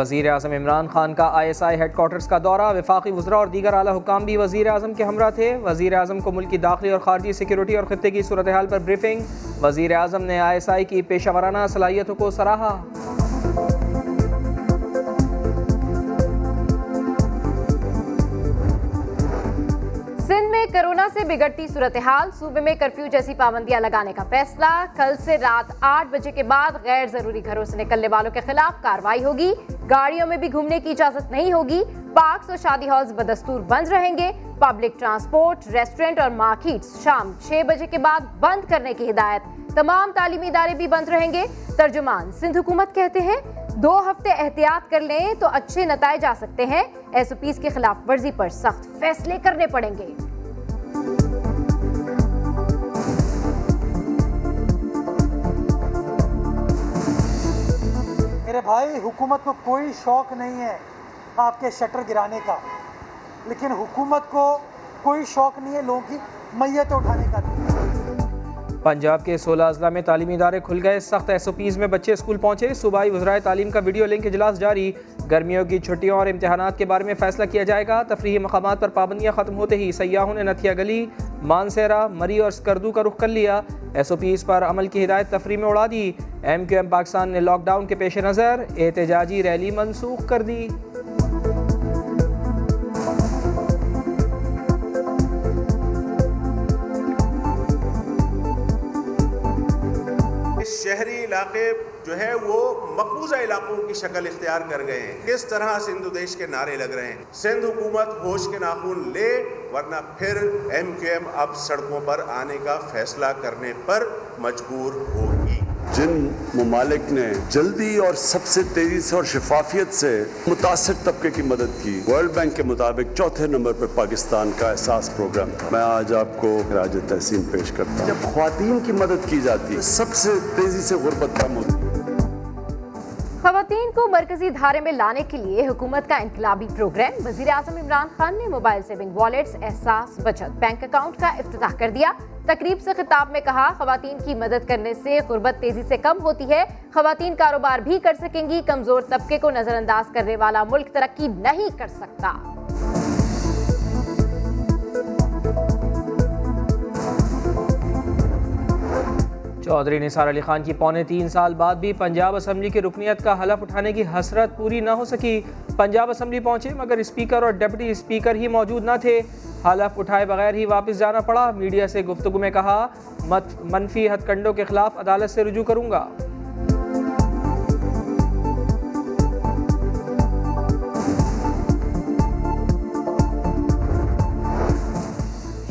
وزیر اعظم عمران خان کا I S I headquarters کا دورہ، وفاقی وزراء اور دیگر اعلیٰ حکام بھی وزیر اعظم کے ہمراہ تھے۔ وزیر اعظم کو ملک کی داخلی اور خارجی سیکیورٹی اور خطے کی صورتحال پر بریفنگ وزیر اعظم نے آئی ایس آئی کی پیشہ ورانہ صلاحیتوں کو سراہا۔ سندھ میں کرونا سے بگڑتی صورتحال، صوبے میں کرفیو جیسی پابندیاں لگانے کا فیصلہ۔ کل سے رات آٹھ بجے کے بعد غیر ضروری گھروں سے نکلنے والوں کے خلاف کاروائی ہوگی۔ گاڑیوں میں بھی گھومنے کی اجازت نہیں ہوگی۔ پارکس اور شادی ہالز بدستور بند رہیں گے۔ پبلک ٹرانسپورٹ ریسٹورنٹ اور مارکیٹس شام چھ بجے کے بعد بند کرنے کی ہدایت۔ تمام تعلیمی ادارے بھی بند رہیں گے۔ ترجمان سندھ حکومت کہتے ہیں، دو ہفتے احتیاط کر لیں تو اچھے نتائج آ سکتے ہیں۔ ایس او پیز کے خلاف ورزی پر سخت فیصلے کرنے پڑیں گے۔ بھائی، حکومت کو کوئی شوق نہیں ہے آپ کے شٹر گرانے کا۔ لیکن حکومت کو کوئی شوق نہیں ہے لوگوں کی میت اٹھانے کا۔ پنجاب کے سولہ اضلاع میں تعلیمی ادارے کھل گئے، سخت ایس او پیز میں بچے اسکول پہنچے۔ صوبائی وزرائے تعلیم کا ویڈیو لنک اجلاس جاری۔ گرمیوں کی چھٹیوں اور امتحانات کے بارے میں فیصلہ کیا جائے گا۔ تفریحی مقامات پر پابندیاں ختم ہوتے ہی سیاحوں نے نتھیا گلی، مانسیرا، مری اور سکردو کا رخ کر لیا۔ ایس او پیز پر عمل کی ہدایت تفریح میں اڑا دی۔ ایم کیو ایم پاکستان نے لاک ڈاؤن کے پیش نظر احتجاجی ریلی منسوخ کر دی۔ شہری علاقے جو ہے وہ مقبوضہ علاقوں کی شکل اختیار کر گئے ہیں۔ کس طرح سندھ دیش کے نعرے لگ رہے ہیں؟ سندھ حکومت ہوش کے ناخون لے ورنہ پھر ایم کیو ایم اب سڑکوں پر آنے کا فیصلہ کرنے پر مجبور ہوگی۔ جن ممالک نے جلدی اور سب سے تیزی سے اور شفافیت سے متاثر طبقے کی مدد کی ورلڈ بینک کے مطابق چوتھے نمبر پر پاکستان کا احساس پروگرام۔ تھا میں آج آپ کو راج تحسین پیش کرتا ہوں۔ جب خواتین کی مدد کی جاتی ہے سب سے تیزی سے غربت کم ہوتی۔ کو مرکزی دھارے میں لانے کے لیے حکومت کا انقلابی پروگرام۔ وزیر اعظم عمران خان نے موبائل سیونگ والیٹس، احساس، بچت بینک اکاؤنٹ کا افتتاح کر دیا۔ تقریب سے خطاب میں کہا، خواتین کی مدد کرنے سے غربت تیزی سے کم ہوتی ہے۔ خواتین کاروبار بھی کر سکیں گی، کمزور طبقے کو نظر انداز کرنے والا ملک ترقی نہیں کر سکتا۔ چودھری نثار علی خان کی پونے تین سال بعد بھی پنجاب اسمبلی کی رکنیت کا حلف اٹھانے کی حسرت پوری نہ ہو سکی۔ پنجاب اسمبلی پہنچے مگر اسپیکر اور ڈپٹی اسپیکر ہی موجود نہ تھے۔ حلف اٹھائے بغیر ہی واپس جانا پڑا۔ میڈیا سے گفتگو میں کہا منفی ہتھ کنڈوں کے خلاف عدالت سے رجوع کروں گا۔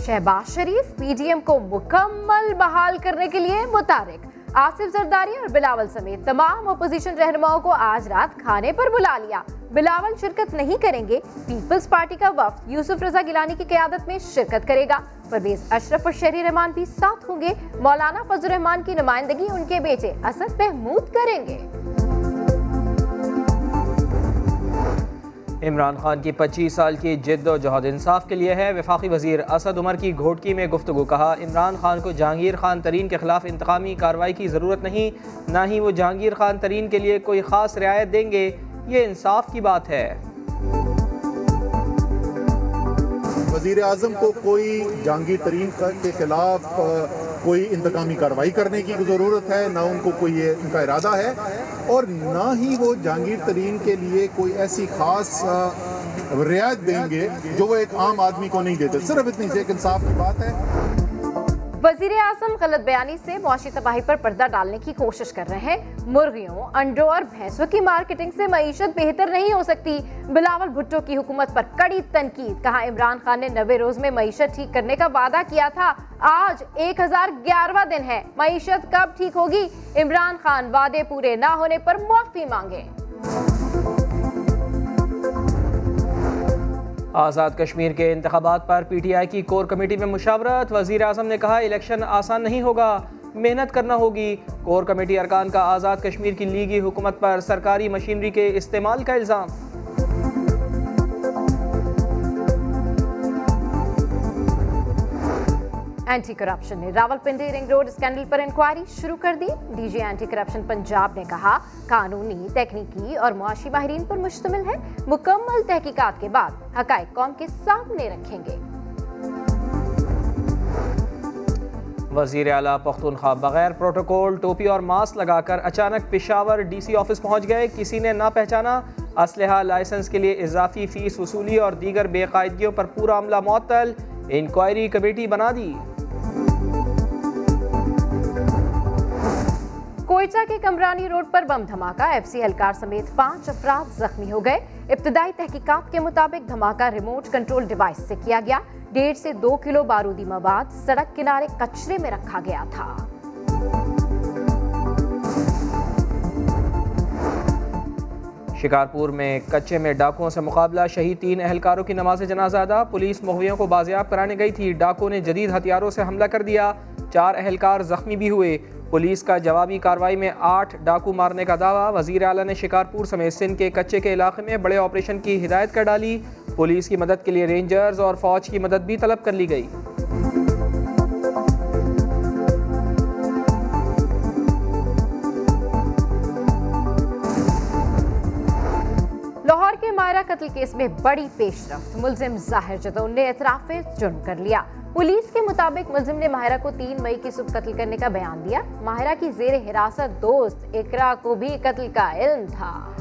Shahbaz Sharif, P D M کو مکمل بحال کرنے کے لیے متارک آصف زرداری اور بلاول سمیت تمام اپوزیشن رہنماؤں کو آج رات کھانے پر بلا لیا۔ بلاول شرکت نہیں کریں گے، پیپلز پارٹی کا وفد یوسف رضا گیلانی کی قیادت میں شرکت کرے گا۔ پرویز اشرف اور شہری رحمان بھی ساتھ ہوں گے۔ مولانا فضل الرحمان کی نمائندگی ان کے بیٹے اسد محمود کریں گے۔ عمران خان کی پچیس سال کی جد و جہد انصاف کے لیے ہے۔ وفاقی وزیر اسد عمر کی گھوٹکی میں گفتگو، کہا، عمران خان کو جہانگیر خان ترین کے خلاف انتقامی کارروائی کی ضرورت نہیں، نہ ہی وہ جہانگیر خان ترین کے لیے کوئی خاص رعایت دیں گے۔ یہ انصاف کی بات ہے۔ وزیر اعظم کو کوئی جہانگیر ترین کے خلاف کوئی انتقامی کارروائی کرنے کی ضرورت ہے، نہ ان کو کوئی ان کا ارادہ ہے، اور نہ ہی وہ جہانگیر ترین کے لیے کوئی ایسی خاص رعایت دیں گے جو وہ ایک عام آدمی کو نہیں دیتے۔ صرف اتنی سے ایک انصاف کی بات ہے۔ وزیر اعظم غلط بیانی سے معاشی تباہی پر پردہ ڈالنے کی کوشش کر رہے ہیں۔ مرغیوں، انڈوں اور بھینسوں کی مارکیٹنگ سے معیشت بہتر نہیں ہو سکتی۔ بلاول بھٹو کی حکومت پر کڑی تنقید۔ کہا عمران خان نے نوے روز میں معیشت ٹھیک کرنے کا وعدہ کیا تھا۔ آج ایک ہزار گیارہواں دن ہے۔ معیشت کب ٹھیک ہوگی؟ عمران خان وعدے پورے نہ ہونے پر معافی مانگے آزاد کشمیر کے انتخابات پر پی ٹی آئی کی کور کمیٹی میں مشاورت۔ وزیر اعظم نے کہا، الیکشن آسان نہیں ہوگا، محنت کرنا ہوگی۔ کور کمیٹی ارکان کا آزاد کشمیر کی لیگی حکومت پر سرکاری مشینری کے استعمال کا الزام۔ اینٹی کرپشن نے راولپنڈی رنگ روڈ اسکینڈل پر انکوائری شروع کر دی D G anti corruption Punjab نے کہا قانونی تکنیکی اور معاشی ماہرین پر مشتمل ہے مکمل تحقیقات کے بعد حقائق قوم کے سامنے رکھیں گے وزیر اعلیٰ پختونخوا بغیر پروٹوکول ٹوپی اور ماسک لگا کر اچانک پشاور ڈی سی آفس پہنچ گئے کسی نے نہ پہچانا اسلحہ لائسنس کے لیے اضافی فیس وصولی اور دیگر بے قاعدگیوں پر پورا عملہ معطل انکوائری کمیٹی بنا دی کوئٹہ کے کمرانی روڈ پر بم دھماکہ، ایف سی اہلکار سمیت پانچ افراد زخمی ہو گئے۔ ابتدائی تحقیقات کے مطابق دھماکہ ریموٹ کنٹرول ڈیوائس سے کیا گیا۔ ڈیڑھ سے دو کلو بارودی مواد سڑک کنارے کچرے میں رکھا گیا تھا۔ شکارپور میں کچے میں ڈاکوؤں سے مقابلہ، شہید تین اہلکاروں کی نماز جنازہ ادا پولیس مغویوں کو بازیاب کرانے گئی تھی۔ ڈاکو نے جدید ہتھیاروں سے حملہ کر دیا۔ چار اہلکار زخمی بھی ہوئے۔ پولیس کا جوابی کاروائی میں آٹھ ڈاکو مارنے کا دعویٰ۔ وزیر اعلیٰ نے شکارپور سمیت سندھ کے کچے کے علاقے میں بڑے آپریشن کی ہدایت کر ڈالی۔ پولیس کی مدد کے لیے رینجرز اور فوج کی مدد بھی طلب کر لی گئی۔ لاہور قتل کیس میں بڑی پیش رفت۔ ملزم ظاہر جدون نے اعتراف جرم کر لیا۔ پولیس کے مطابق ملزم نے ماہرہ کو تین مئی کی صبح قتل کرنے کا بیان دیا۔ ماہرہ کی زیر حراست دوست اقرا کو بھی قتل کا علم تھا۔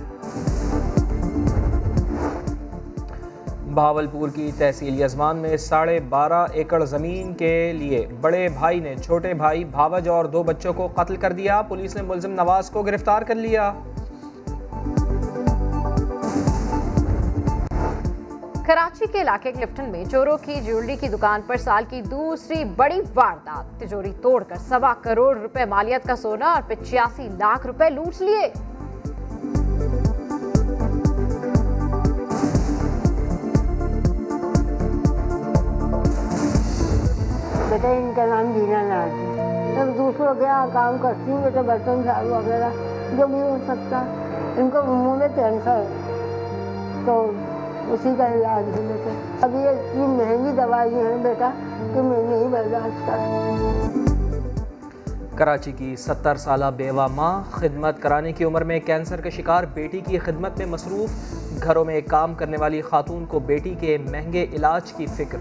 بھاولپور کی تحصیل یزمان میں ساڑھے بارہ ایکڑ زمین کے لیے بڑے بھائی نے چھوٹے بھائی، بھاوج اور دو بچوں کو قتل کر دیا۔ پولیس نے ملزم نواز کو گرفتار کر لیا۔ کراچی کے علاقے کلفٹن میں چوروں کی جیولری کی دکان پر سال کی دوسری بڑی واردات، تجوری توڑ کر سوا کروڑ روپے مالیت کا سونا اور پچاسی لاکھ روپے لوٹ لیے۔ بیٹا، ان کا نام دینا ناز ہے۔ دوسروں کے یہاں کام کرتی ہوں بیٹا برتن جھاڑو وغیرہ جو بھی ہو سکتا۔ ان کو منہ میں کینسر تو اسی کا علاج ہے۔ بیٹا اب یہ اتنی مہنگی دوائی ہیں بیٹا کہ میں نہیں برداشت کر کراچی کی ستر سالہ بیوہ ماں خدمت کرانے کی عمر میں کینسر کا شکار، بیٹی کی خدمت میں مصروف، گھروں میں کام کرنے والی خاتون کو بیٹی کے مہنگے علاج کی فکر۔